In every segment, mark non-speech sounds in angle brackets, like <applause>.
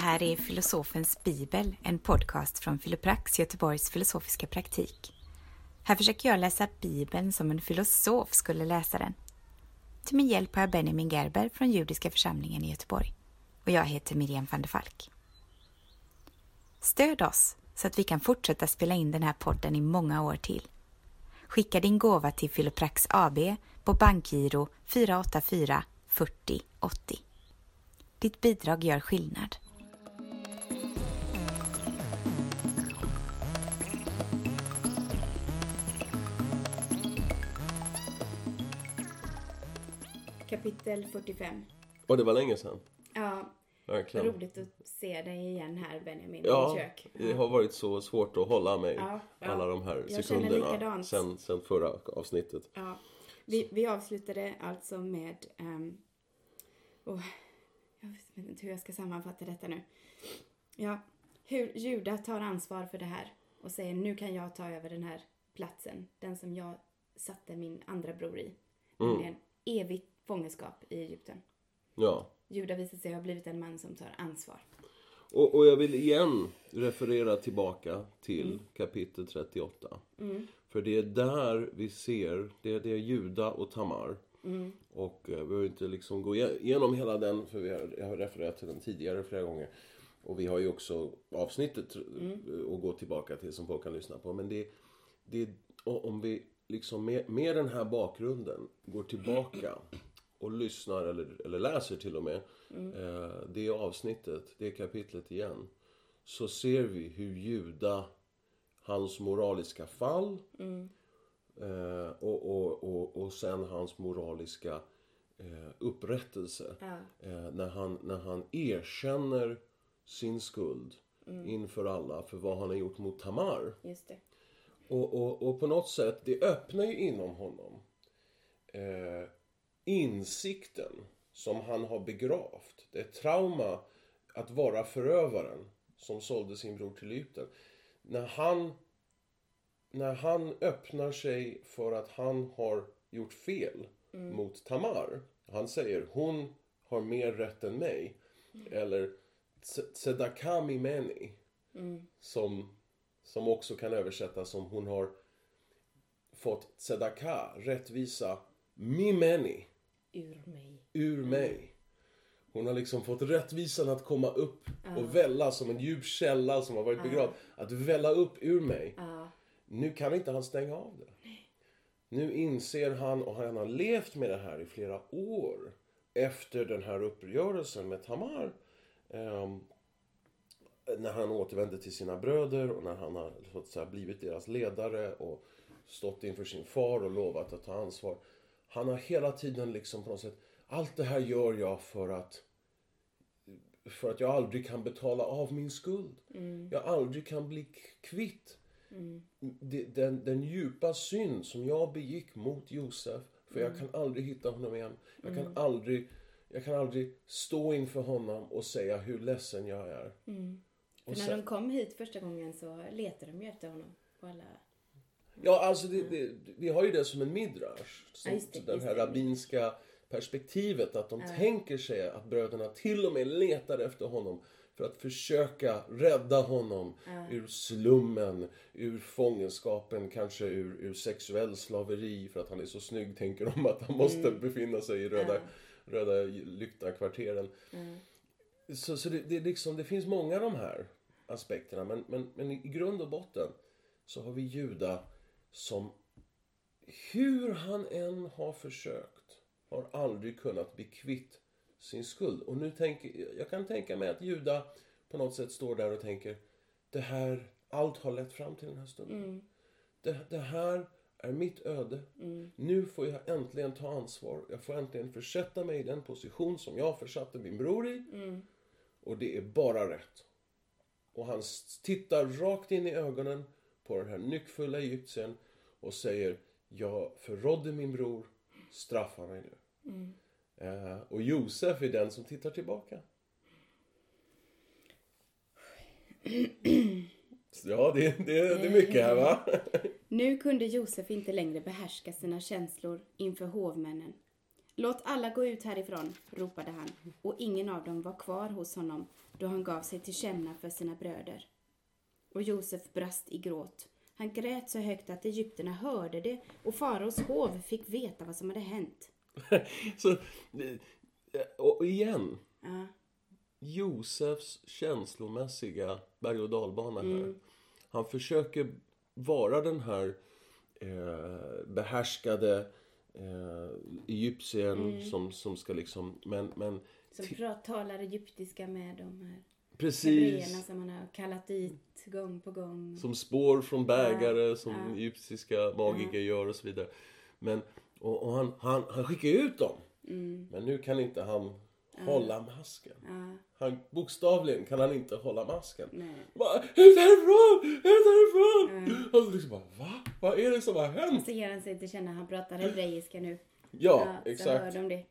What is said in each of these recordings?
här är Filosofens bibel, en podcast från Filoprax, Göteborgs filosofiska praktik. Här försöker jag läsa bibeln som en filosof skulle läsa den. Till min hjälp har jag Benjamin Gerber från Judiska församlingen i Göteborg. Och jag heter Miriam van der Falk. Stöd oss så att vi kan fortsätta spela in den här podden i många år till. Skicka din gåva till Filoprax AB på bankgiro 484 40 80. Ditt bidrag gör skillnad. Kapitel 45. Och det var länge sedan. Ja, Verkligen. roligt att se dig igen här Benjamin Ja, i kök. det har varit så svårt att hålla mig Ja, ja. alla de här Jag sekunderna sen, sen förra avsnittet. Ja, vi, vi avslutade alltså med... Um, oh, jag vet inte hur jag ska sammanfatta detta nu. Ja, hur Juda tar ansvar för det här och säger nu kan jag ta över den här platsen. Den som jag satte min andra bror i. Mm. Nämligen evigt fångenskap i Egypten. Ja. Juda visar sig ha blivit en man som tar ansvar. Och, och jag vill igen referera tillbaka till Mm. kapitel 38. För det är där vi ser, det, det är Juda och Tamar. Mm. Och eh, vi behöver inte liksom gå igenom hela den, för vi har, jag har refererat till den tidigare flera gånger. Och vi har ju också avsnittet Mm. att gå tillbaka till som folk kan lyssna på. Men det, det om vi liksom med, med den här bakgrunden går tillbaka och lyssnar eller, eller läser till och med eh, det avsnittet, det kapitlet igen. Så ser vi hur Juda, hans moraliska fall eh, och, och, och, och sen hans moraliska eh, upprättelse. Eh, när, han, när han erkänner sin skuld inför alla för vad han har gjort mot Tamar. Och, och, och på något sätt, det öppnar ju inom honom eh, insikten som han har begravt. Det är trauma att vara förövaren som sålde sin bror till Egypten. När han, när han öppnar sig för att han har gjort fel mot Tamar. Han säger hon har mer rätt än mig. Eller Tzedakah meni. Som, som också kan översättas som hon har fått tzedaka, rättvisa, mimeni, Ur mig. ur mig. Hon har liksom fått rättvisan att komma upp och välla som en djup källa som har varit begravd. Att välla upp ur mig. Nu kan inte han stänga av det. Nu inser han, och han har levt med det här i flera år efter den här uppgörelsen med Tamar. ehm, när han återvände till sina bröder och när han har så att säga, blivit deras ledare och stått inför sin far och lovat att ta ansvar. Han har hela tiden liksom på något sätt, allt det här gör jag för att för att jag aldrig kan betala av min skuld. Jag aldrig kan bli kvitt det- den, den djupa synd som jag begick mot Josef. För jag kan aldrig hitta honom igen. Jag kan aldrig, jag kan aldrig stå inför honom och säga hur ledsen jag är. För när de kom hit första gången så letade de ju efter honom på alla... Ja, alltså det, det, vi har ju det som en midrash. Som, Ja, det, den här rabbinska perspektivet. Att de tänker sig att bröderna till och med letar efter honom. För att försöka rädda honom ur slummen, ur fångenskapen, kanske ur, ur sexuell slaveri. För att han är så snygg tänker de att han måste Mm. befinna sig i röda, röda lyckta kvarteren. Så, så det, det, liksom, det finns många av de här aspekterna. Men, men, men i grund och botten så har vi Juda som hur han än har försökt har aldrig kunnat bli kvitt sin skuld. Och nu tänker, jag kan tänka mig att Juda på något sätt står där och tänker det här, allt har lett fram till den här stunden. Det, det här är mitt öde. Nu får jag äntligen ta ansvar. Jag får äntligen försätta mig i den position som jag försatte min bror i. Och det är bara rätt. Och han tittar rakt in i ögonen på den här nyckfulla egyptien och säger Jag förrådde min bror, straffa mig nu. Eh, och Josef är den som tittar tillbaka. Ja, det, det, det är mycket här va? Nu kunde Josef inte längre behärska sina känslor inför hovmännen. Låt alla gå ut härifrån, ropade han, och ingen av dem var kvar hos honom då han gav sig till känna för sina bröder. Och Josef brast i gråt. Han grät så högt att egyptierna hörde det och faraos hov fick veta vad som hade hänt. <laughs> Så, eh, och igen. Ja, Josefs känslomässiga berg och dalbana här. Mm. Han försöker vara den här eh, behärskade eh, egyptien Mm. som, som ska liksom, men, men som prat, talar egyptiska med de här precis som han har kallat dit gång på gång. som spår från bägare som ja. egyptiska magiker gör och så vidare. Men, och, och han, han, han skickar ut dem. Mm. Men nu kan inte han hålla masken. Ja, Han, bokstavligen kan han inte hålla masken. Bara, ut härifrån! Ut härifrån! Och så liksom bara, va? Vad är det som har hänt? Så ger han sig till känna, han pratar hebreiska nu. Ja, Så exakt. hör de det.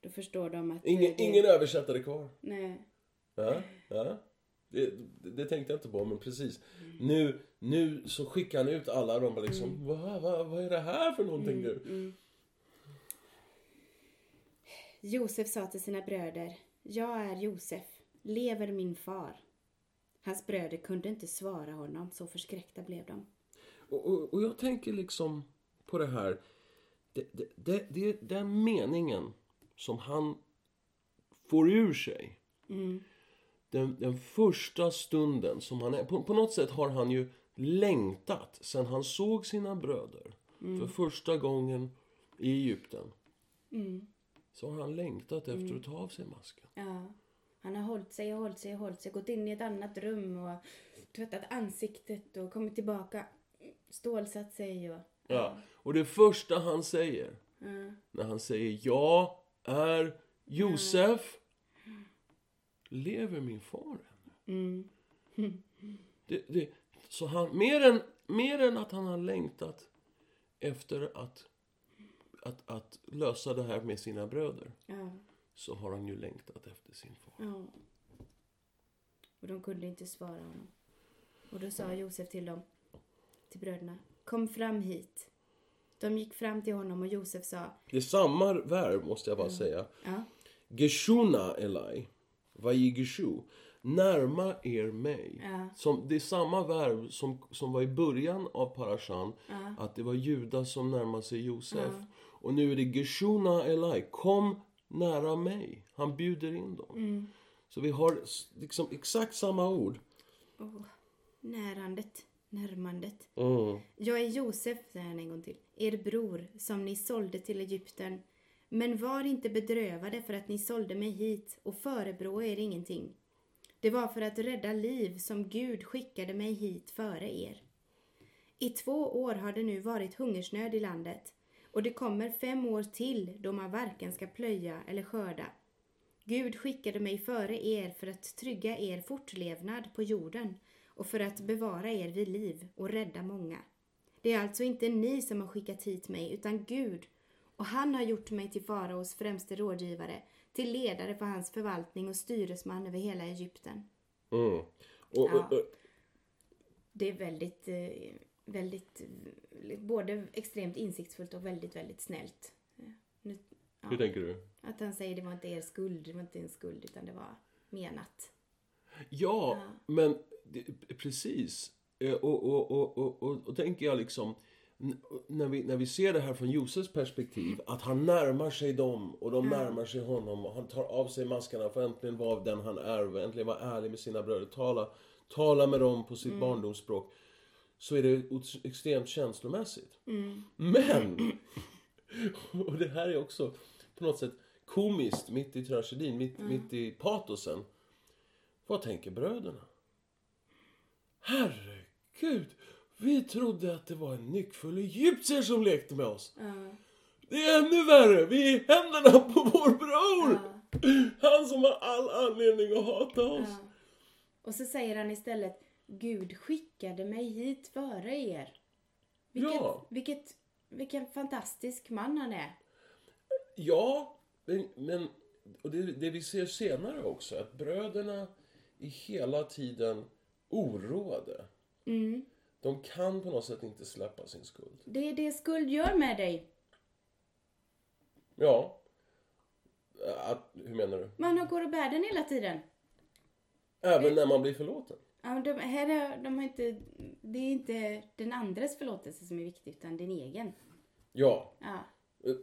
Då förstår de att... Ingen, det- ingen översättare kvar. Nej. Ja, ja. Det, det, tänkte jag inte på, men precis. Nu, nu så skickar han ut alla de bara liksom, va, va, vad är det här för någonting nu? Josef sa till sina bröder, jag är Josef, lever min far? Hans bröder kunde inte svara honom, så förskräckta blev de. Och, och, och jag tänker liksom på det här. Det, det, det, det, den meningen som han får ur sig. Den, den första stunden som han är... På, på något sätt har han ju längtat sen han såg sina bröder för första gången i Egypten. Så har han längtat efter att ta av sig masken. Ja. Han har hållit sig och hållit sig och hållit sig, gått in i ett annat rum och tvättat ansiktet och kommit tillbaka, stålsatt sig och... Ja. Och det första han säger, Ja. när han säger jag är Josef, lever min far ännu? Mm. <laughs> Det, det, så han, mer, än, mer än att han har längtat efter att, att, att lösa det här med sina bröder, Ja. så har han ju längtat efter sin far. Ja. Och de kunde inte svara honom. Och då sa Josef till dem, till bröderna, kom fram hit. De gick fram till honom och Josef sa, Det är samma verb, måste jag bara säga. ja, Geshuna Elai, Vajigeshu, närma er mig. Ja. Som, det är samma verb som, som var i början av parashan, att det var Judas som närmade sig Josef. Och nu är det Geshuna Elai, kom nära mig. Han bjuder in dem. Så vi har liksom exakt samma ord. oh, närandet, närmandet. Mm. Jag är Josef, säger han en gång till, er bror som ni sålde till Egypten. Men var inte bedrövade för att ni sålde mig hit och förebrå er ingenting. Det var för att rädda liv som Gud skickade mig hit före er. I två år har det nu varit hungersnöd i landet och det kommer fem år till då man varken ska plöja eller skörda. Gud skickade mig före er för att trygga er fortlevnad på jorden och för att bevara er vid liv och rädda många. Det är alltså inte ni som har skickat hit mig, utan Gud. Och han har gjort mig till faraos främste rådgivare, till ledare för hans förvaltning och styresman över hela Egypten. Mm. Och, Ja. och, och, Det är väldigt, eh, väldigt, eh, både extremt insiktsfullt och väldigt, väldigt snällt. Eh, Nu, hur tänker du? att han säger det var inte er skuld, det var inte en skuld, utan det var menat. Ja, men det, precis. Eh, Och, och, och, och, och, tänker jag liksom, när vi, när vi ser det här från Josefs perspektiv, att han närmar sig dem och de närmar sig honom och han tar av sig maskarna för att äntligen vara den han är och äntligen vara ärlig med sina bröder. Tala, tala med dem på sitt barndomsspråk. Så är det extremt känslomässigt. Men! <laughs> Och det här är också på något sätt komiskt, mitt i tragedin, mitt, mitt i patosen. Vad tänker bröderna? Herregud! Vi trodde att det var en nyckfull egyptier som lekte med oss. Det är ännu värre! Vi är i händerna på vår bror! Han som har all anledning att hata oss. Ja. Och så säger han istället, Gud skickade mig hit före er. Vilket, Ja. vilket, vilken fantastisk man han är. Ja, men, men och det, det vi ser senare också, att bröderna är hela tiden oroade. De kan på något sätt inte släppa sin skuld. Det är det skuld gör med dig. Ja. Att, hur menar du? Man har går och bär den hela tiden. Även när man blir förlåten. Ja, de, här är, de har inte, det är inte den andres förlåtelse som är viktig, utan din egen. Ja, Ja,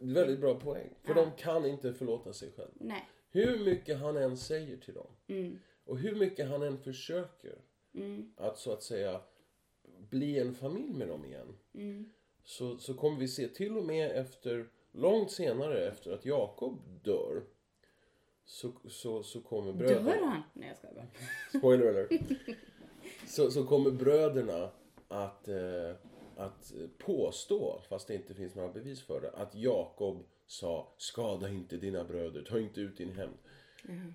väldigt bra poäng. För Ja. de kan inte förlåta sig själva. nej. Hur mycket han än säger till dem Mm, och hur mycket han än försöker mm, att så att säga bli en familj med dem igen. mm. Så, så kommer vi se till och med efter, långt senare efter att Jakob dör. Så, så, så kommer bröderna... Dör han? Nej, jag skojar bara. Spoiler alert. <laughs> Så, så kommer bröderna att, eh, att påstå, fast det inte finns några bevis för det, att Jakob sa skada inte dina bröder, ta inte ut din hämnd.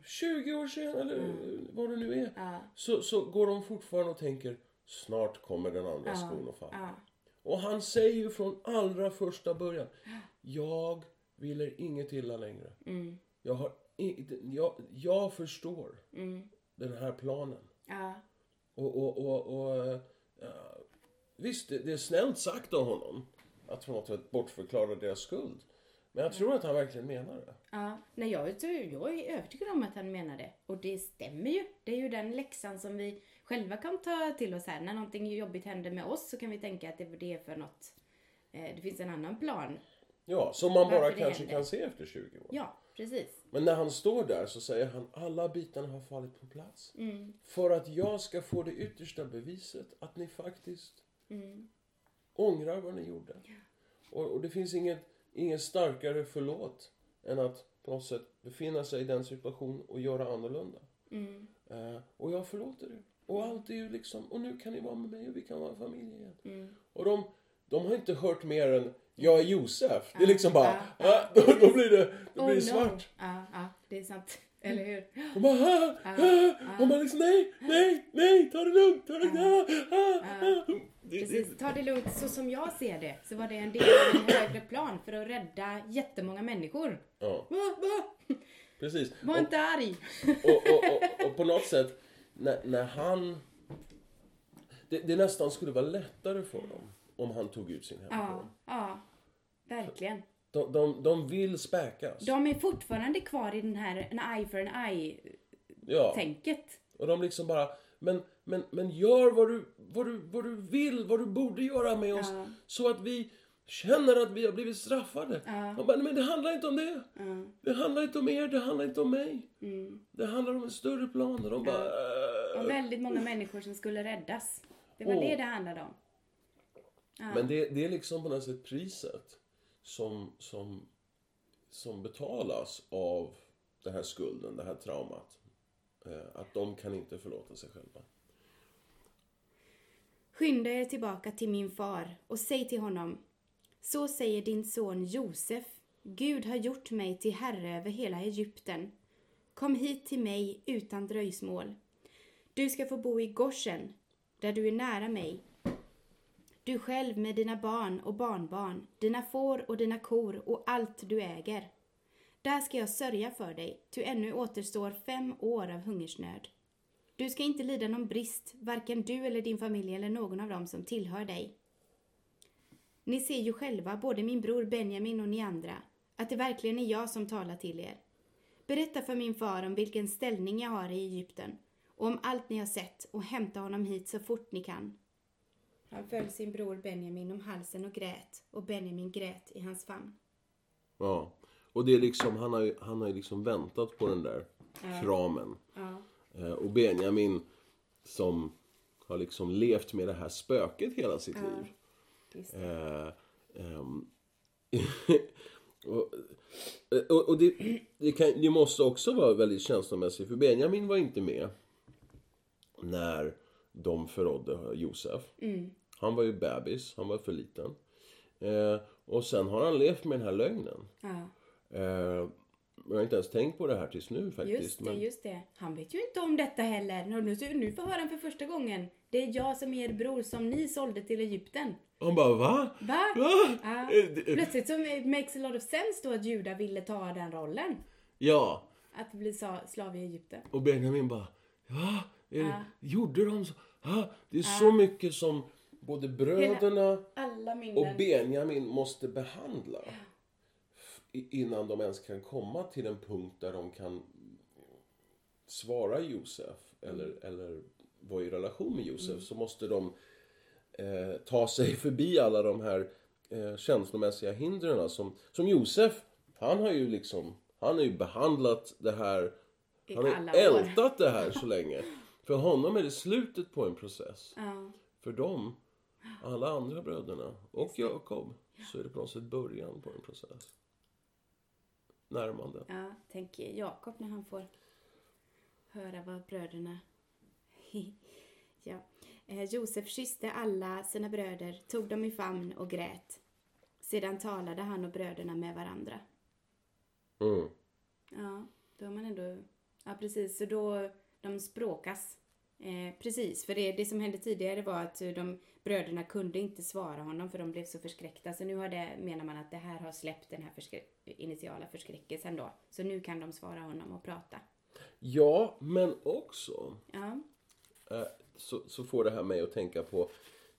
20 år senare, eller vad det nu är, Ja, så, så går de fortfarande och tänker snart kommer den andra Ja. skon att falla. ja, Och han säger ju från allra första början, jag vill er inget illa längre. mm, Jag, har, jag, jag förstår mm, den här planen. ja, Och, och, och, och ja, visst, det, det är snällt sagt av honom att på något sätt bortförklara deras skuld. Men jag tror att han verkligen menar det. ja. Nej, jag, jag är övertygad om att han menar det. Och det stämmer ju. Det är ju den läxan som vi själva kan ta till oss här. När någonting jobbigt händer med oss så kan vi tänka att det det är för något. Eh, det finns en annan plan. Ja, som man bara kanske händer. kan se efter 20 år. Ja, precis. Men när han står där så säger han alla bitarna har fallit på plats. Mm, För att jag ska få det yttersta beviset att ni faktiskt mm, ångrar vad ni gjorde. Och, och det finns inget, ingen starkare förlåt än att på något sätt befinna sig i den situationen och göra annorlunda. mm, Eh, och jag förlåter er. Och allt är ju liksom, och nu kan ni vara med mig och vi kan vara en familj igen. mm. Och de, de har inte hört mer än jag är Josef. Det är liksom bara, Ja, ah, då, då blir det, då Oh blir det no. svart. Ja, ja, det är sant. Eller hur? De bara, ah, ah. Och man liksom, nej, nej, nej, ta det lugnt, ta det lugnt. Ah, ah, ah. Precis, ta det lugnt. Så som jag ser det så var det en del av en <coughs> högre plan för att rädda jättemånga människor. Ja, precis. Var Och, inte arg. och, och, och, och på något sätt, när, när han... Det, det nästan skulle vara lättare för dem om han tog ut sin på Ja, ja. Verkligen. De, de, de vill späkas. De är fortfarande kvar i den här en eye for an eye-tänket. Ja, och de liksom bara, men, men, men gör vad du, vad, du, vad du vill, vad du borde göra med oss. Ja. Så att vi känner att vi har blivit straffade. Ja. Bara, men det handlar inte om det. Ja. Det handlar inte om er, det handlar inte om mig. Mm. Det handlar om en större plan. Och de bara, Och "Äh." väldigt många människor som skulle räddas. Det var Åh. det det handlade om. Ja. Men det, det är liksom på något sätt priset som, som, som betalas av den här skulden, det här traumat. Eh, Att de kan inte förlåta sig själva. Skynda er tillbaka till min far och säg till honom så säger din son Josef Gud har gjort mig till herre över hela Egypten. Kom hit till mig utan dröjsmål. Du ska få bo i Goshen, där du är nära mig. Du själv med dina barn och barnbarn, dina får och dina kor och allt du äger. Där ska jag sörja för dig, ty ännu återstår fem år av hungersnöd. Du ska inte lida någon brist, varken du eller din familj eller någon av dem som tillhör dig. Ni ser ju själva, både min bror Benjamin och ni andra, att det verkligen är jag som talar till er. Berätta för min far om vilken ställning jag har i Egypten och om allt ni har sett och hämta honom hit så fort ni kan. Han föll sin bror Benjamin om halsen och grät och Benjamin grät i hans famn. Ja. Och det är liksom, han har ju, han har liksom väntat på den där kramen. Ja, Eh, Och Benjamin som har liksom levt med det här spöket hela sitt liv. Just det. Eh, ehm, <laughs> och och, och det, det, kan, det måste också vara väldigt känslomässigt för Benjamin var inte med när de förrådde Josef. Han var ju bebis, han var för liten. Eh, och sen har han levt med den här lögnen. Ja, Eh, jag har inte ens tänkt på det här tills nu faktiskt. just det, men, just det. Han vet ju inte om detta heller. Nu, nu, får han för första gången. Det är jag som är er bror som ni sålde till Egypten. Han bara va? Va? Va? Ja. Eh, det- Plötsligt så makes a lot of sense då att Juda ville ta den rollen. Ja. Att bli slav i Egypten. Och Benjamin bara, ja, är det, Ja. gjorde de så? Ja, det är så mycket som både bröderna Alla och. Benjamin måste behandla innan de ens kan komma till en punkt där de kan svara Josef eller, eller vara i relation med Josef så måste de eh, ta sig förbi alla de här eh, känslomässiga hindren som, som Josef, han har ju liksom, han har ju behandlat det här, I han har år. ältat det här så <laughs> länge. För honom är det slutet på en process. Ja. För dem, alla andra bröderna och Jakob, så är det på något sätt början på en process. Närmande. Ja, tänk Jakob när han får höra vad bröderna... <laughs> ja. Eh, Josef kysste alla sina bröder, tog dem i famn och grät. Sedan talade han och bröderna med varandra. Mm. Ja, då har man ändå... Ja, precis. Så då, de språkas. Eh, precis, för det, det som hände tidigare var att de bröderna kunde inte svara honom för de blev så förskräckta. Så nu har det, menar man att det här har släppt den här förskrä- initiala förskräckelsen då. Så nu kan de svara honom och prata. Ja, men också Ja, eh, så, så får det här mig att tänka på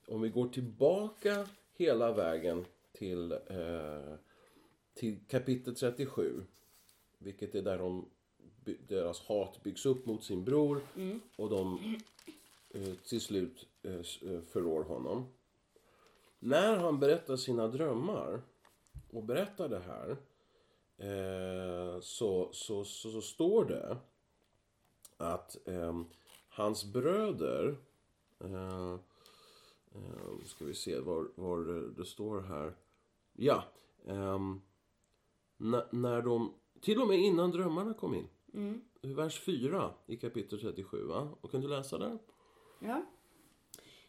om vi går tillbaka hela vägen till, eh, till kapitel 37. Vilket är där de, deras hat byggs upp mot sin bror och de eh, till slut eh, eh, förrår honom. När han berättar sina drömmar och berättar det här eh, så, så, så, så står det att ehm, hans bröder eh, eh, ska vi se var, var det, står här. Ja. ehm, när, de, till och med innan drömmarna kom in. Vers 4 i kapitel 37. Va? Och kan du läsa där? Ja.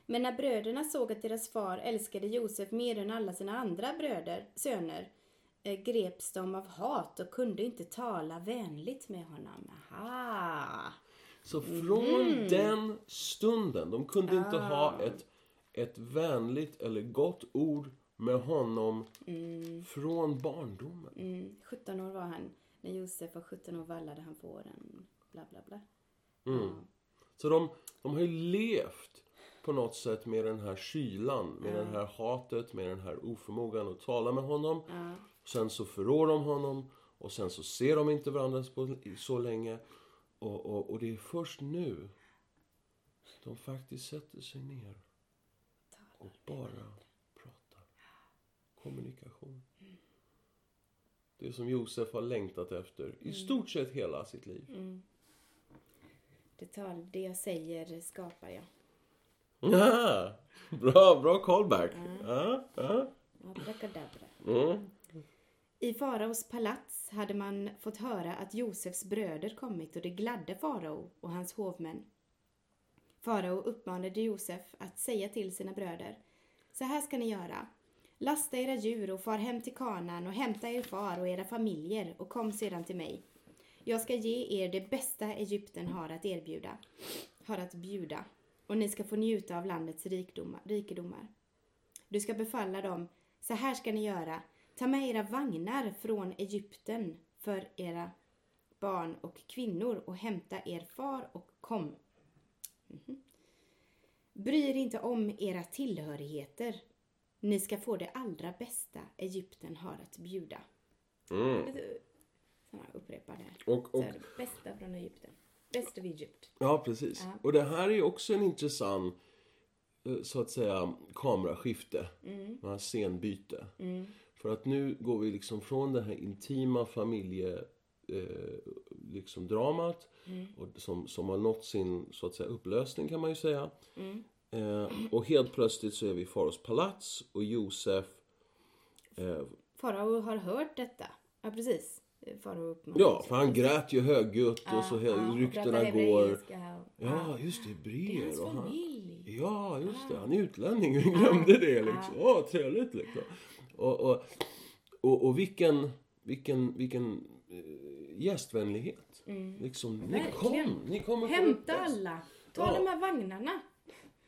Men när bröderna såg att deras far älskade Josef mer än alla sina andra bröder, söner, eh, greps de av hat och kunde inte tala vänligt med honom. Aha! Så från den stunden, de kunde inte ha ett, ett vänligt eller gott ord med honom från barndomen. Mm, 17 år var han. När Josef var 17 år vallade han fåren. Bla, bla, bla. Så de, de har ju levt på något sätt med den här kylan, med det här hatet, med den här oförmågan att tala med honom. Ja. Sen så förrår de honom och sen så ser de inte varandra på så länge. Och, och, och det är först nu de faktiskt sätter sig ner och bara pratar. Kommunikation. Det som Josef har längtat efter i stort sett hela sitt liv. Det, tal, det jag säger skapar jag. Ja, bra, bra callback. Ja, ja. Abrakadabra. Mm. I faraos palats hade man fått höra att Josefs bröder kommit och det gladde farao och hans hovmän. Farao uppmanade Josef att säga till sina bröder. Så här ska ni göra. Lasta era djur och far hem till kanan och hämta er far och era familjer och kom sedan till mig. Jag ska ge er det bästa Egypten har att erbjuda, har att bjuda, och ni ska få njuta av landets rikedomar. Du ska befalla dem, så här ska ni göra. Ta med era vagnar från Egypten för era barn och kvinnor och hämta er far och kom. Mhm. Bry er inte om era tillhörigheter. Ni ska få det allra bästa Egypten har att bjuda. Mm. Så jag upprepar det. Och, Så och, är det bästa från Egypten. Best of Egypt. ja, precis. Ja. Och det här är också en intressant, eh, så att säga, kameraskifte. Mm. Scenbyte. För att nu går vi liksom från det här intima familje eh, liksom dramat och som, som har nått sin så att säga upplösning kan man ju säga. Eh, och helt plötsligt så är vi i Faraos palats och Josef eh, Farao har hört detta. Ja, precis. Farao Ja, för han grät ju högljutt och så och ryktena går. Ja, just det, Det är hans han, familj. ja, just det, han är utlänning. Vi glömde det liksom. Åh, trevligt liksom. Och, och, och, och vilken, vilken, vilken eh, gästvänlighet. Liksom, ni Mm. Kom, ni kommer Hämta alla. Ta Ja. de här vagnarna.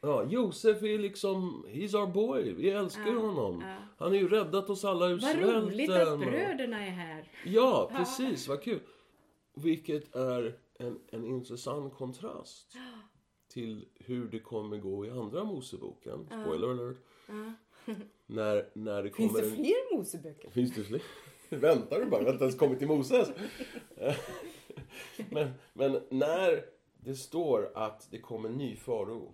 Ja, Josef är liksom, he's our boy. Vi älskar honom. Han har ju räddat oss alla ur Vad svälten. roligt att bröderna är här. Ja, precis. Vad kul. Vilket är en, en intressant kontrast till hur det kommer gå i andra Moseboken. Spoiler alert. <laughs> När, när det kommer Finns det en... fler Moseböcker? Finns det fler? <laughs> Väntar du bara? Vi har inte ens kommit till Moses. <laughs> men, men när det står att det kom en ny farao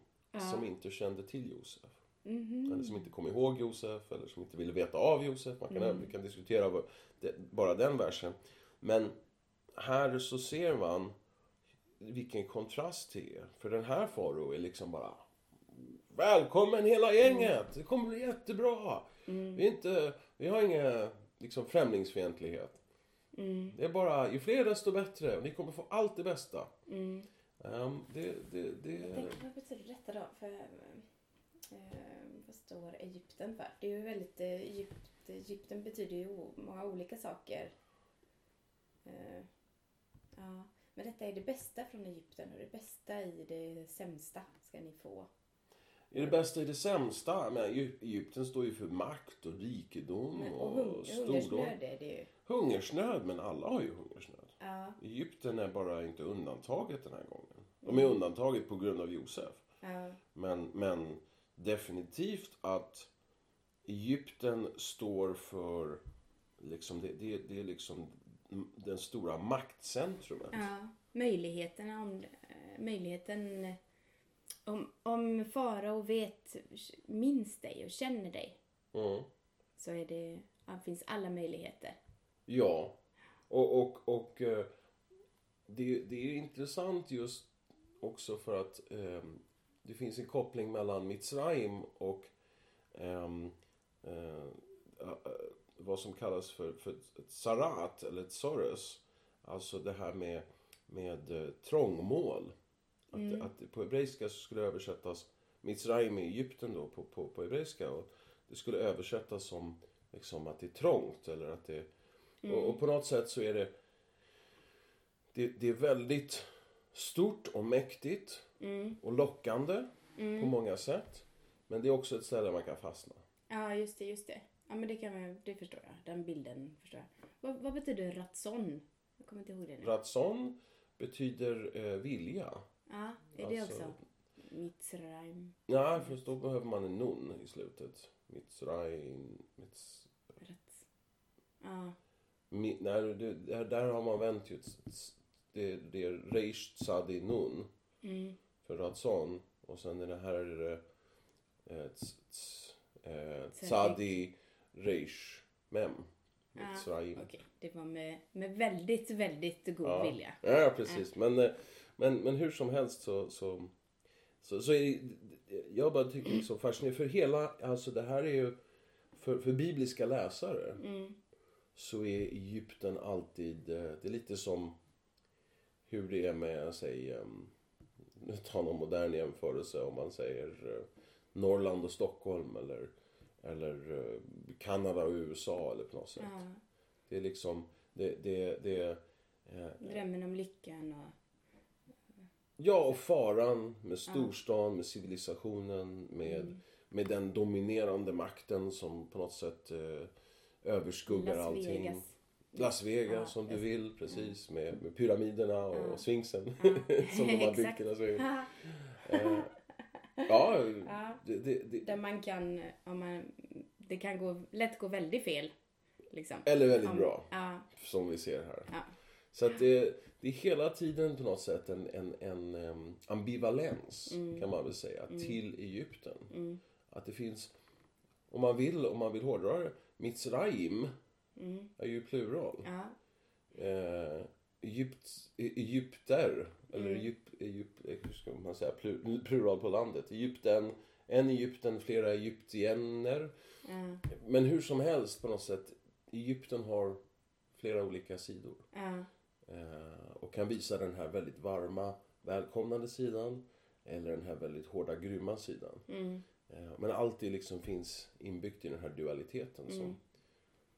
som inte kände till Josef. Mhm. Eller som inte kom ihåg Josef eller som inte ville veta av Josef. Man kan, Mm. vi kan diskutera vad, det, bara den versen. Men här så ser man vilken kontrast det är. För den här farao är liksom bara Välkommen hela gänget! Det kommer bli jättebra! Mm. Vi, är inte, vi har ingen liksom, främlingsfientlighet. Mm. Det är bara, ju fler desto bättre. Ni kommer få allt det bästa. Mm. Ehm, det, det, det, vad betyder detta då? För, eh, vad står Egypten för? Det är ju väldigt... Eh, Egypt, Egypten betyder ju många olika saker. Eh, ja. Men detta är det bästa från Egypten och det bästa i det sämsta ska ni få. Är det bästa i det sämsta. Men Egy- Egypten står ju för makt och rikedom Men, och och, hung, stordom. hungersnöd är det ju. Hungersnöd, men alla har ju hungersnöd. Ja, Egypten är bara inte undantaget den här gången. De är undantaget på grund av Josef. ja, Men, men definitivt att Egypten står för liksom det, det, det är liksom den stora maktcentrumet. ja. Möjligheten om... Möjligheten... Om, om farao vet, minns dig och känner dig Mm. så är det, finns alla möjligheter. Ja. Och, och, och eh, det, det är intressant just också för att ehm, det finns en koppling mellan Mitzrayim och ehm, eh, eh, vad som kallas för, för ett sarat eller ett. Alltså det här med, med eh, trångmål. Att, att det på hebreiska så skulle det översättas Mitzrayim i Egypten då på, på, på hebreiska. Och det skulle översättas som liksom att det är trångt eller att det och, och på något sätt så är det, det det är väldigt stort och mäktigt och lockande på många sätt. Men det är också ett ställe man kan fastna. Ja, just det, just det. Ja, men det kan man, det förstår jag. Den bilden förstår jag. Vad, vad betyder ratson? Jag kommer inte ihåg det nu. Ratson betyder eh, vilja. Ja, är det Alltså- också Mitzrayim? Nej, för då behöver man en nun i slutet. Mitzrayim, mitz, Rätt. Ja, mi, nej, det, där, där har man vänt ju det, det är reish tzadi nun. mm. för Radson. Och sen är det här eh, tz- tz- eh. Tzadi Reish Mem. Mitzrayim. okej. Det var med, med väldigt, väldigt god Ja. vilja. Ja, precis. Men, eh, men, men hur som helst så, så, så, så är jag bara tycker det är så fascinerande. För hela, alltså det här är ju, för, för bibliska läsare Mm. så är Egypten alltid, eh, det är lite som hur det är med, säg, em, nu tar någon modern jämförelse om man säger eh, Norrland och Stockholm eller, eller eh, Kanada och USA eller på något sätt. Ja. Det är liksom, det, det, det Drömmen om lyckan och... Ja, och faran med storstan, med civilisationen, med, med den dominerande makten som på något sätt eh, överskuggar Las allting. Vegas. Las Vegas Ja, som du vill, precis. Med, med pyramiderna och Sphinxen <laughs> som de har byggt i Las Vegas. <laughs> Eh, ja, Ja. det, det, det, Där man kan, om man, det kan gå, lätt gå väldigt fel. Liksom. eller väldigt Om- bra, Ja, som vi ser här. Så att det, det är hela tiden på något sätt en, en, en ambivalens, Mm. kan man väl säga, till Egypten. Att det finns, om man vill, om man vill hårdra det, Mitzrayim Mm. är ju plural. ja. Eh, Egypt, e- Egypter, eller Mm. Egypt, Egypt, eh, hur ska man säga, plu- plural på landet. Egypten, en Egypten, flera egyptiener. Men hur som helst på något sätt, Egypten har flera olika sidor. Eh, och kan visa den här väldigt varma, välkomnande sidan. Eller den här väldigt hårda, grymma sidan. Mm. Eh, men allt det liksom finns inbyggt i den här dualiteten som,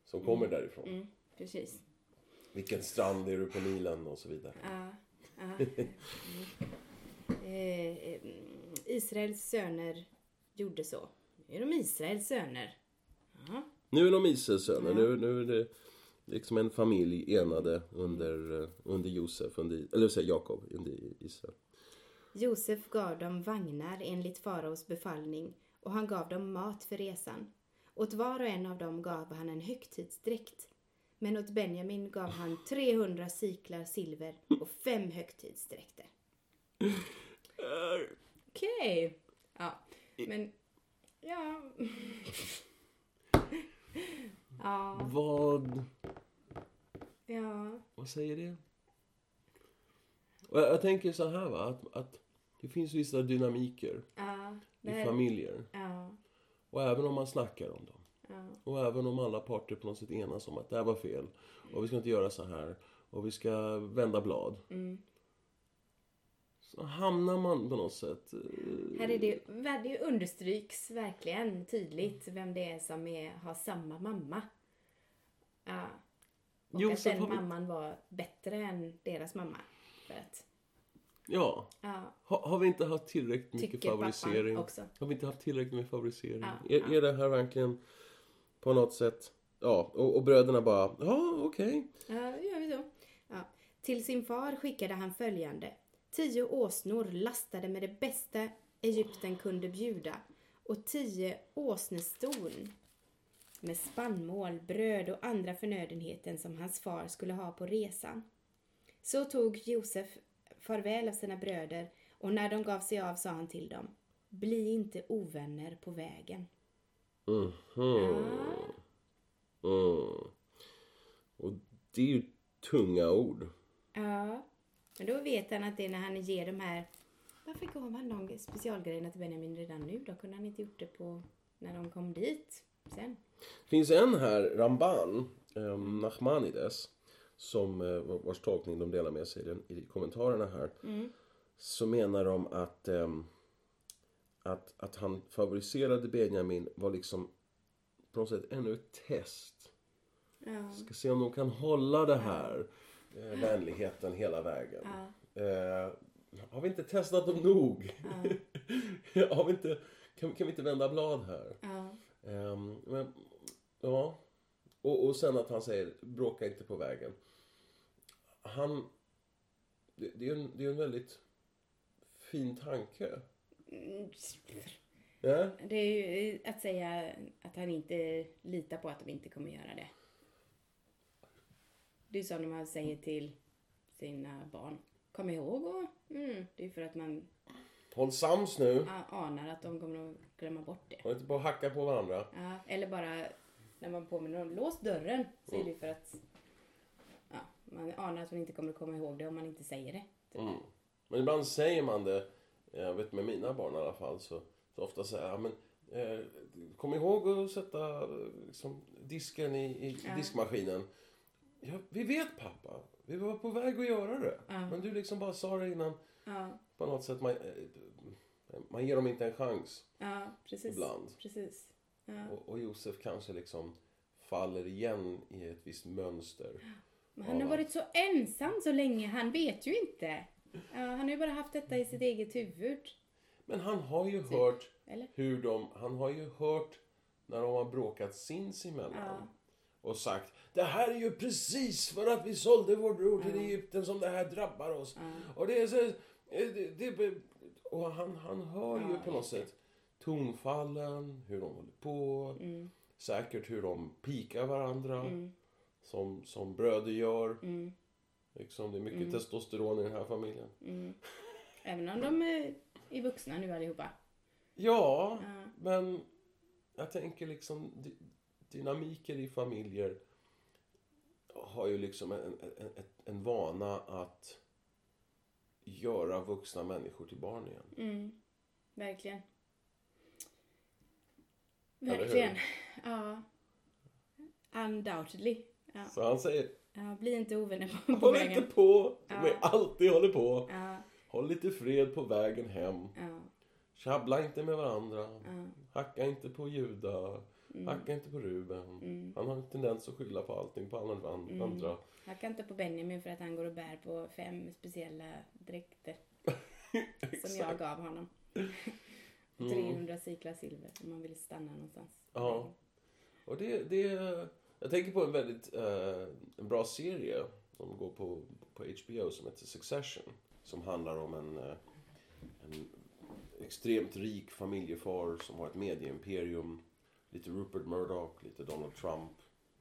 som kommer därifrån. Mm. Precis. Vilken strand är du på Nilen och så vidare. Ja, ja. Mm. Eh, eh, Israels söner gjorde så. Nu är de Israels söner. Ja. Nu är de Israels söner. Nu, nu är det liksom en familj enade under, eh, under Josef, under, eller säga Jakob, under Israel. Josef gav dem vagnar enligt faraos befallning och han gav dem mat för resan. Åt var och en av dem gav han en högtidsdräkt. Men åt Benjamin gav han 300 siklar silver och fem högtidsdräkter. Okej. Ja, men... Ja. <laughs> ja, Vad... ja. Vad säger det? Och jag, jag tänker så här va, att, att det finns vissa dynamiker Ja, i familjer. ja, Och även om man snackar om dem. ja, Och även om alla parter på något sätt enas om att det här var fel. Och vi ska inte göra så här. Och vi ska vända blad. mm. Så hamnar man på något sätt... eh, Här är det, det understryks verkligen tydligt vem det är som är, har samma mamma. Ja. Och Jo, att den vi- mamman var bättre än deras mamma. För att, Ja. ja, Har, har vi inte haft tillräckligt mycket tycker favorisering? pappan också. Har vi inte haft tillräckligt med favorisering? Ja, är, ja. är det här verkligen på något sätt... Ja, och, och bröderna bara, ja okej. Ja, det gör vi så. Ja. Till sin far skickade han följande. Tio åsnor lastade med det bästa Egypten kunde bjuda och tio åsneston med spannmål, bröd och andra förnödenheter som hans far skulle ha på resan. Så tog Josef farväl av sina bröder och när de gav sig av sa han till dem Bli inte ovänner på vägen. Mhm. Ja. Mm. Och det är ju tunga ord. Ja, men då vet han att det är när han ger de här... Varför gav han de specialgrejerna till Benjamin redan nu? Då kunde han inte gjort det på när de kom dit sen. Det finns en här, Ramban, um, Nachmanides, som, eh, vars tolkning de delar med sig i, den, i kommentarerna här. Så menar de att, ehm, att, att han favoriserade Benjamin var liksom på något sätt ännu ett test. Ja. Ska se om de kan hålla det här, eh, vänligheten hela vägen. Ja. Eh, har vi inte testat dem nog? <laughs> har vi inte, kan, kan vi inte vända blad här? Ja. Ehm, men, ja. Och, och sen att han säger bråka inte på vägen. Han... Det, det är ju en, det är en väldigt fin tanke. Mm, Ja? Det är ju att säga att han inte litar på att de inte kommer göra det. Det är så när man säger till sina barn. Kom ihåg och... Mm, det är för att man Håll sams nu. anar att de kommer att glömma bort det. Håll inte på att hacka på varandra. Ja, eller bara när man påminner dem, lås dörren. Så är det ju för att ja, man anar att man inte kommer att komma ihåg det om man inte säger det. Typ. Mm. Men ibland säger man det, jag vet med mina barn i alla fall, så, så ofta säger jag, men eh, kom ihåg att sätta eh, liksom, disken i, i Ja. diskmaskinen. Ja, vi vet pappa, vi var på väg att göra det. Ja. Men du liksom bara sa det innan. På något sätt, man, eh, man ger dem inte en chans. ja precis. Ibland. Precis. Ja. Och, och Josef kanske liksom faller igen i ett visst mönster. Men han har varit så ensam så länge, han vet ju inte. Ja, han har ju bara haft detta i sitt eget huvud. Men han har ju hört Eller? hur de, han har ju hört när de har bråkat sinsemellan. Ja. Och sagt, det här är ju precis för att vi sålde vår bror till Egypten som det här drabbar oss. Och det är så, eh, det, det, och han, han hör ju Ja, på något sätt tonfallen, hur de håller på. Mm. Säkert hur de pikar varandra. Som, som bröder gör. Mm. Liksom, det är mycket testosteron i den här familjen. Även om de är, är vuxna nu allihopa. Ja, Ja. men jag tänker liksom dy- dynamiker i familjer har ju liksom en, en, en, en vana att göra vuxna människor till barn igen. Mm. Verkligen. Verkligen. Ja. Undoubtedly. Ja. Så han säger, ja. Bli inte ovänner på, på håll vägen. inte på som Ja. vi alltid håller på. Ja. Håll lite fred på vägen hem. Ja. Tjabbla inte med varandra. Ja. Hacka inte på Juda. Mm. Hacka inte på Ruben. Han har en tendens att skylla på allting på alla an- Mm. Hacka inte på Benjamin för att han går och bär på fem speciella dräkter. <laughs> som jag gav honom. Mm. 300 siklar silver om man vill stanna någonstans. Ja. Och det, det... Jag tänker på en väldigt eh, en bra serie som går på, på HBO som heter Succession. Som handlar om en, eh, en extremt rik familjefar som har ett medieimperium. Lite Rupert Murdoch, lite Donald Trump.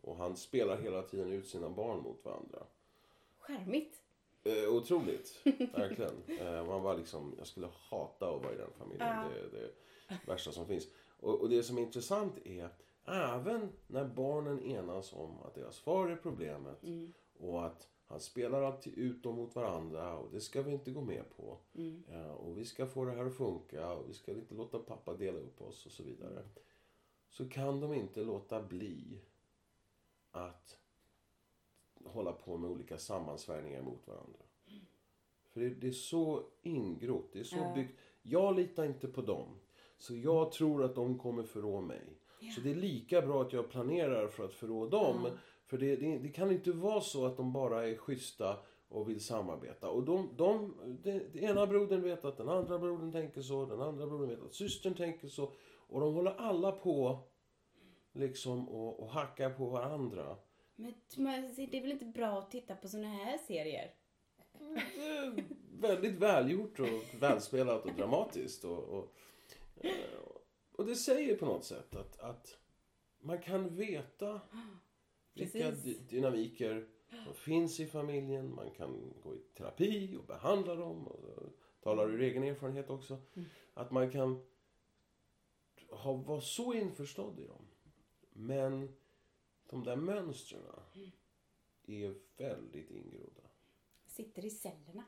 Och han spelar hela tiden ut sina barn mot varandra. Charmigt. Eh, otroligt, <laughs> verkligen. Eh, man var liksom, jag skulle hata att vara i den familjen. Ja. Det är det värsta som finns. Och, och det som är intressant är, även när barnen enas om att deras far är problemet och att han spelar alltid ut dem mot varandra och det ska vi inte gå med på. Ja, och vi ska få det här att funka och vi ska inte låta pappa dela upp oss och så vidare. Så kan de inte låta bli att hålla på med olika sammansvärjningar mot varandra. För det, det är så ingrott, det är så byggt. Jag litar inte på dem. Så jag tror att de kommer förrå mig. Så det är lika bra att jag planerar för att förrå dem. För det, det, det kan inte vara så att de bara är schyssta och vill samarbeta. Och de, de, det ena brodern vet att den andra brodern tänker så, den andra brodern vet att systern tänker så. Och de håller alla på liksom och, och hackar på varandra. Men det är väl inte bra att titta på såna här serier? Väldigt välgjort och välspelat och dramatiskt. Och, och, eh, och det säger på något sätt att, att man kan veta <gasps> vilka Precis. dynamiker som <gasps> finns i familjen. Man kan gå i terapi och behandla dem. Och, och talar ur egen erfarenhet också. Att man kan ha, vara så införstådd i dem. Men de där mönstren är väldigt ingrodda. Sitter i cellerna.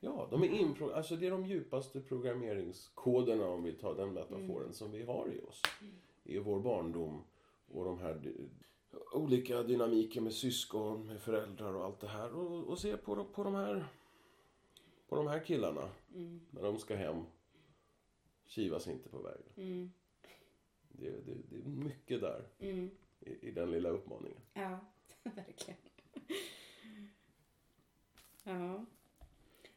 Ja, de är inpro- alltså det är de djupaste programmeringskoderna om vi tar den metaforen som vi har i oss. I vår barndom och de här olika dynamiker med syskon, med föräldrar och allt det här. Och, och se på, på de här på de här killarna när de ska hem. Kivas inte på vägen. Mm. Det, det, det är mycket där Mm. i, i den lilla uppmaningen. Ja, <laughs> verkligen. Ja.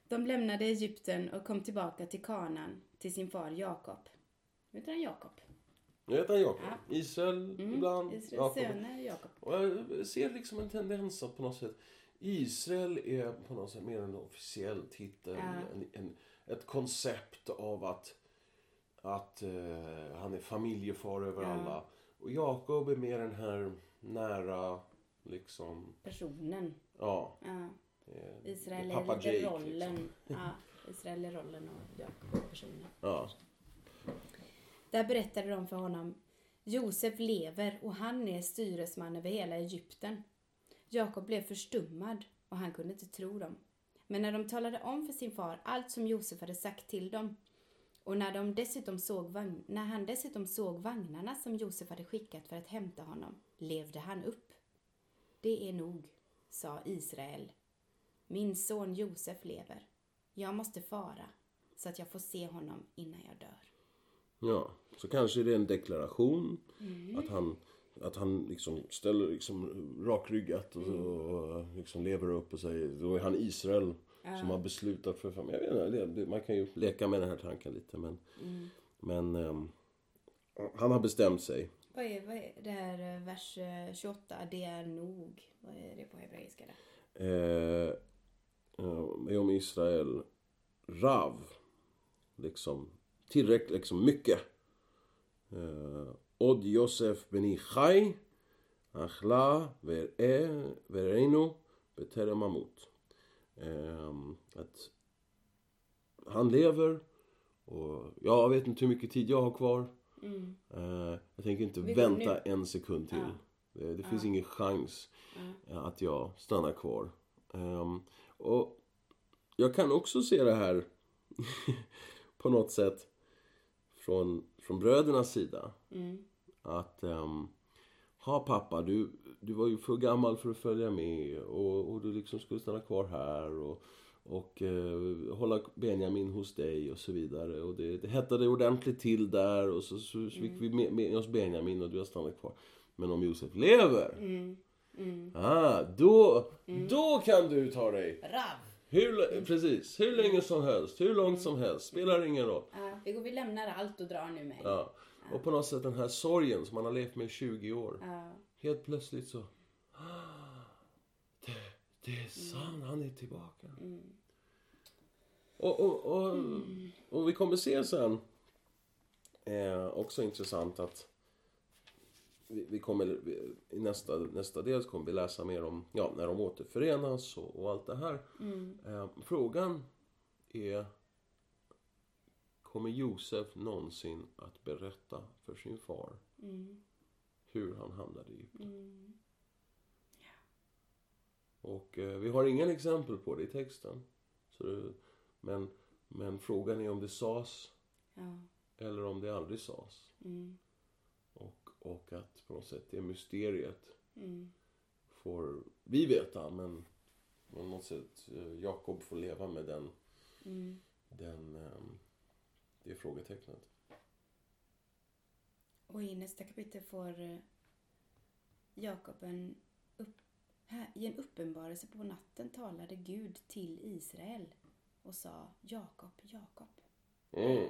De lämnade Egypten och kom tillbaka till Kanaan, till sin far Jakob. Nu heter han Jakob. Nu heter han Jakob. Ja. Israel Mm. ibland. Israels söner Jakob. Och jag ser liksom en tendens att på något sätt Israel är på något sätt mer en officiell titel. Ja. En, en, ett koncept av att, att eh, han är familjefar över Ja. alla. Och Jakob är mer den här nära, liksom, Personen. ja. Ja. eh, Israel är Jake, rollen. Liksom. <laughs> Ja, Israel är rollen och Jakob är personen. Ja. Där berättade de för honom Josef lever och han är styresman över hela Egypten. Jakob blev förstummad och han kunde inte tro dem. Men när de talade om för sin far allt som Josef hade sagt till dem och när, de dessutom såg vagn, när han dessutom såg vagnarna som Josef hade skickat för att hämta honom levde han upp. Det är nog, sa Israel. Min son Josef lever. Jag måste fara så att jag får se honom innan jag dör. Ja, så kanske det är en deklaration. Att han, att han liksom ställer liksom rakryggat och, och liksom lever upp och säger då är han Israel som har beslutat för familjen. Jag vet inte, det, det, man kan ju leka med den här tanken lite men, men ehm, han har bestämt sig. Vad är, vad är det här eh, vers eh, 28? Det är nog. Vad är det på hebreiska? där? Eh, eh, om Israel Rav. Liksom tillräckligt, liksom mycket. Eh, Od Josef beni Chai. Achla ver'e ver'enu beterem amut. Eh, att han lever och jag vet inte hur mycket tid jag har kvar. Eh, jag tänker inte Vi går vänta nu. en sekund till. Det, det finns ingen chans eh, att jag stannar kvar. Ehm, och jag kan också se det här <laughs> på något sätt från, från brödernas sida. Att, um, ha pappa, du, du var ju för gammal för att följa med och, och du liksom skulle stanna kvar här och, och eh, hålla Benjamin hos dig och så vidare. Och det, det hettade ordentligt till där och så, så, så fick vi med, med oss Benjamin och du har stannat kvar. Men om Josef lever, Ah, då, då kan du ta dig Rav! hur, precis, hur länge som helst, hur långt som helst, spelar ingen roll. Ja, vi, går, vi lämnar allt och drar nu med. Ja. Och på något sätt den här sorgen som man har levt med i 20 år. Ja. Helt plötsligt så... "Ah, Det, det är sant, han är tillbaka. Och, och, och, och vi kommer se sen, eh, också intressant att vi, vi kommer, vi, I nästa, nästa del kommer vi läsa mer om ja, när de återförenas och, och allt det här. Eh, frågan är Kommer Josef någonsin att berätta för sin far hur han hamnade i Egypten? Och eh, vi har ingen exempel på det i texten. Så det, men, men frågan är om det sades Ja. eller om det aldrig sades. Och, och att på något sätt det mysteriet får vi veta men på något sätt eh, Jakob får leva med den, den ehm, det frågetecknet. Och i nästa kapitel får eh, Jakob en upp, här, i en uppenbarelse på natten talade Gud till Israel och sa Jakob, Jakob. Mm.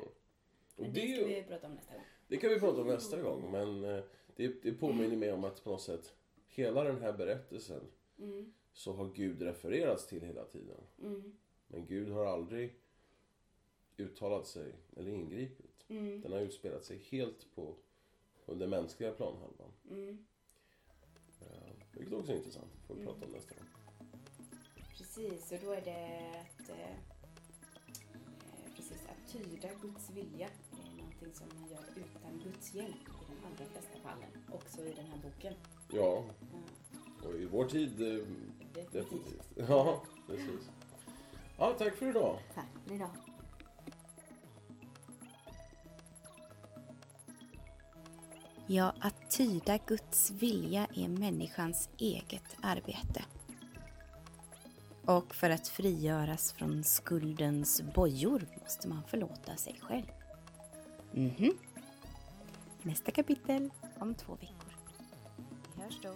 Men det, det ska vi prata om nästa gång. det kan vi prata om nästa gång men eh, det, det påminner mig om att på något sätt hela den här berättelsen så har Gud refererats till hela tiden. Men Gud har aldrig uttalat sig eller ingripit. Den har utspelat sig helt på, på den mänskliga planhalvan. Eh, Vilket också är intressant. får vi prata om nästa gång. Precis, och då är det att, eh, eh, precis, att tyda Guds vilja. Det är någonting som man gör utan Guds hjälp i de allra flesta fallen. Också i den här boken. Ja, och i vår tid eh, Definitivt. definitivt. <laughs> Ja, precis. Ja, tack för idag. Tack för idag. Ja, att tyda Guds vilja är människans eget arbete. Och för att frigöras från skuldens bojor måste man förlåta sig själv. Mhm. Nästa kapitel om två veckor. Vi hörs då.